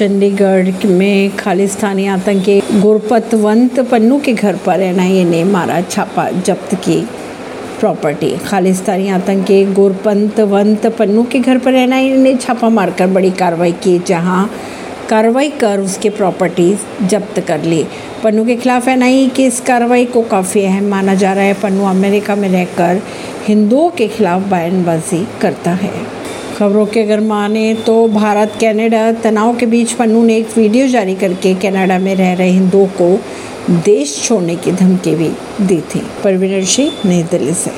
चंडीगढ़ में खालिस्तानी आतंकी गुरपतवंत पन्नू के घर पर एनआईए ने मारा छापा जब्त की प्रॉपर्टी। खालिस्तानी आतंकी गुरपंतवंत पन्नू के घर पर एनआईए ने छापा मारकर बड़ी कार्रवाई की, जहाँ कार्रवाई कर उसके प्रॉपर्टी जब्त कर ली। पन्नू के खिलाफ एन एनआईए की इस कार्रवाई को काफ़ी अहम माना जा रहा है। पन्नू अमेरिका में रहकर हिंदुओं के खिलाफ बयानबाजी करता है। खबरों के अगर माने तो भारत, कनाडा तनाव के बीच पन्नू ने एक वीडियो जारी करके कनाडा में रह रहे हिंदुओं को देश छोड़ने की धमकी भी दी थी। परवीन सिंह नई दिल्ली से।